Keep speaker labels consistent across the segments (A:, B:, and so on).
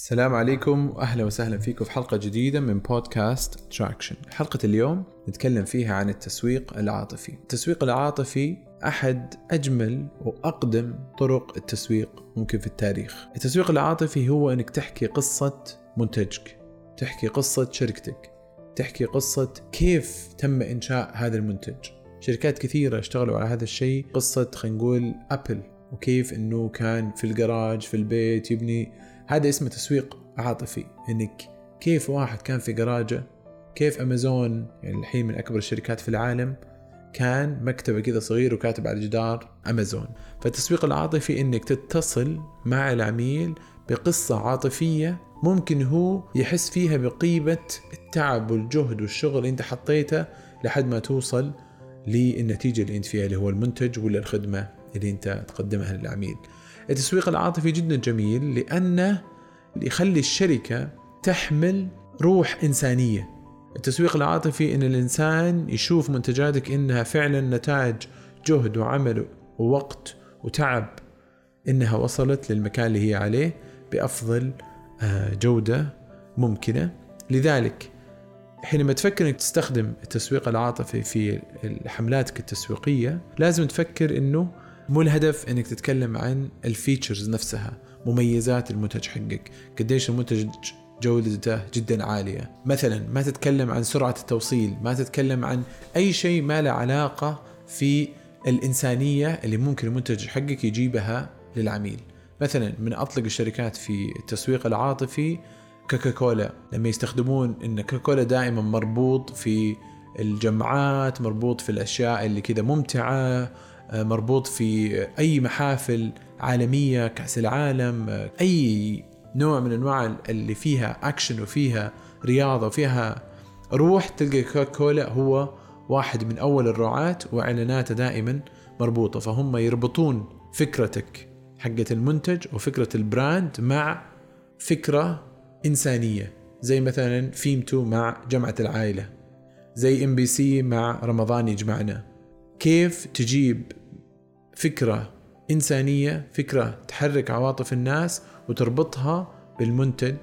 A: السلام عليكم وأهلا وسهلا فيكم في حلقة جديدة من بودكاست تراكشن. حلقة اليوم نتكلم فيها عن التسويق العاطفي. التسويق العاطفي أحد أجمل وأقدم طرق التسويق ممكن في التاريخ. التسويق العاطفي هو إنك تحكي قصة منتجك، تحكي قصة شركتك، تحكي قصة كيف تم إنشاء هذا المنتج. شركات كثيرة اشتغلوا على هذا الشيء، قصة خلينا نقول ابل وكيف إنه كان في الجراج في البيت يبني هذا اسمه تسويق عاطفي إنك كيف واحد كان في جراجه كيف امازون يعني الحين من أكبر الشركات في العالم كان مكتبة كذا صغير وكاتب على الجدار امازون فالتسويق العاطفي إنك تتصل مع العميل بقصة عاطفية ممكن هو يحس فيها بقيمة التعب والجهد والشغل اللي أنت حطيته لحد ما توصل للنتيجة اللي أنت فيها اللي هو المنتج ولا الخدمة اللي أنت تقدمها للعميل. التسويق العاطفي جدا جميل لأنه يخلي الشركة تحمل روح إنسانية. التسويق العاطفي إن الإنسان يشوف منتجاتك إنها فعلا نتاج جهد وعمل ووقت وتعب إنها وصلت للمكان اللي هي عليه بأفضل آه، جودة ممكنة. لذلك حينما تفكر إنك تستخدم التسويق العاطفي في حملاتك التسويقية لازم تفكر إنه مو الهدف إنك تتكلم عن الفيتشرز نفسها مميزات المنتج حقك. قديش المنتج جودته جدا عالية. مثلا ما تتكلم عن سرعة التوصيل ما تتكلم عن أي شيء ما له علاقة في الإنسانية اللي ممكن المنتج حقك يجيبها للعميل. مثلا من أطلق الشركات في التسويق العاطفي كوكا كولا لما يستخدمون إن كوكا كولا دائما مربوط في الجمعات مربوط في الأشياء اللي كذا ممتعة مربوط في أي محافل عالمية كأس العالم آه، أي نوع من أنواع اللي فيها اكشن وفيها رياضة وفيها روح تلقى كولا هو واحد من أول الرعاة وإعلاناته دائما مربوطة. فهم يربطون فكرتك حقة المنتج وفكرة البراند مع فكرة إنسانية. زي مثلا فيمتو مع جمعة العائلة. زي ام بي سي مع رمضان يجمعنا. كيف تجيب فكرة إنسانية فكرة تحرك عواطف الناس وتربطها بالمنتج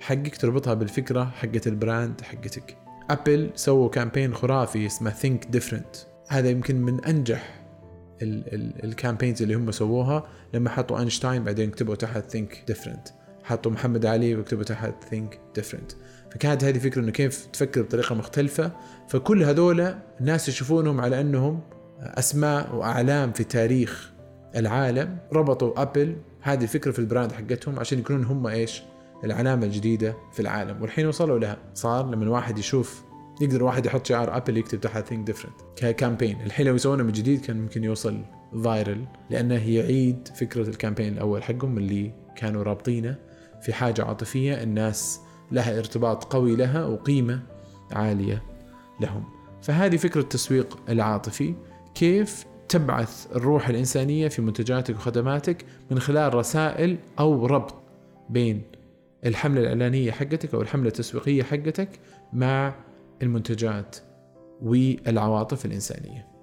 A: حقك تربطها بالفكرة حقت البراند حقتك. أبل سووا campaign خرافي اسمه Think Different. هذا يمكن من أنجح ال campaigns اللي هم سووها لما حطوا أينشتاين بعدين كتبوا تحت Think Different. حطوا محمد علي وكتبوا تحت Think Different. فكانت هذه فكرة إنه كيف تفكر بطريقة مختلفة. فكل هذول الناس يشوفونهم على أنهم أسماء وأعلام في تاريخ العالم ربطوا أبل هذه الفكرة في البراند حقتهم عشان يكونون هم إيش؟ العلامة الجديدة في العالم. والحين وصلوا لها. صار لما الواحد يشوف يقدر واحد يحط شعار أبل يكتب تحت Think Different ك campaign. الحين لو يسوونه من جديد كان ممكن يوصل viral لأنه يعيد فكرة ال campaign الأول حقهم اللي كانوا رابطينه في حاجة عاطفية الناس لها ارتباط قوي لها وقيمة عالية لهم. فهذه فكرة التسويق العاطفي. كيف تبعث الروح الإنسانية في منتجاتك وخدماتك من خلال رسائل أو ربط بين الحملة الإعلانية حقتك أو الحملة التسويقية حقتك مع المنتجات والعواطف الإنسانية؟